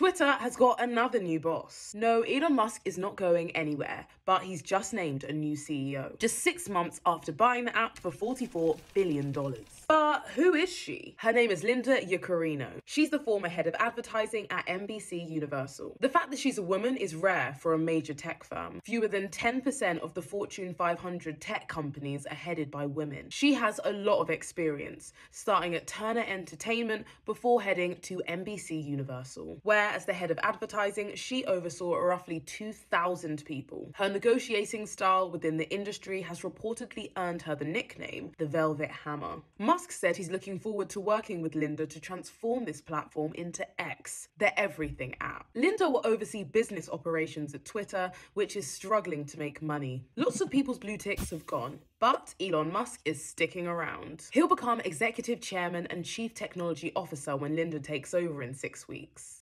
Twitter has got another new boss. No, Elon Musk is not going anywhere, but he's just named a new CEO. Just six months after buying the app for $44 billion. But who is she? Her name is Linda Yaccarino. She's the former head of advertising at NBC Universal. The fact that she's a woman is rare for a major tech firm. Fewer than 10% of the Fortune 500 tech companies are headed by women. She has a lot of experience, starting at Turner Entertainment before heading to NBC Universal, where, as the head of advertising, she oversaw roughly 2,000 people. Her negotiating style within the industry has reportedly earned her the nickname the Velvet Hammer. Musk said he's looking forward to working with Linda to transform this platform into X, the everything app. Linda will oversee business operations at Twitter, which is struggling to make money. Lots of people's blue ticks have gone, but Elon Musk is sticking around. He'll become executive chairman and chief technology officer when Linda takes over in six weeks.